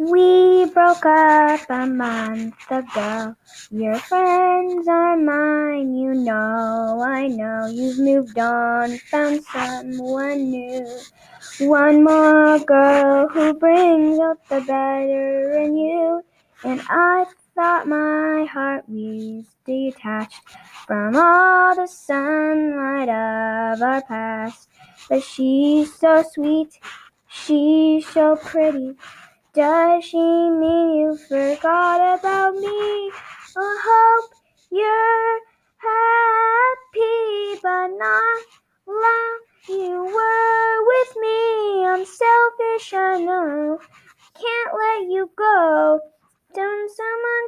We broke up a month ago. Your friends are mine, you know. I know you've moved on, found someone new. One more girl who brings out the better in you. And I thought my heart was detached from all the sunlight of our past. But she's so sweet, she's so pretty. Does she mean you forgot about me? I hope you're happy, but not like you were with me. I'm selfish, I know. Can't let you go. Don't someone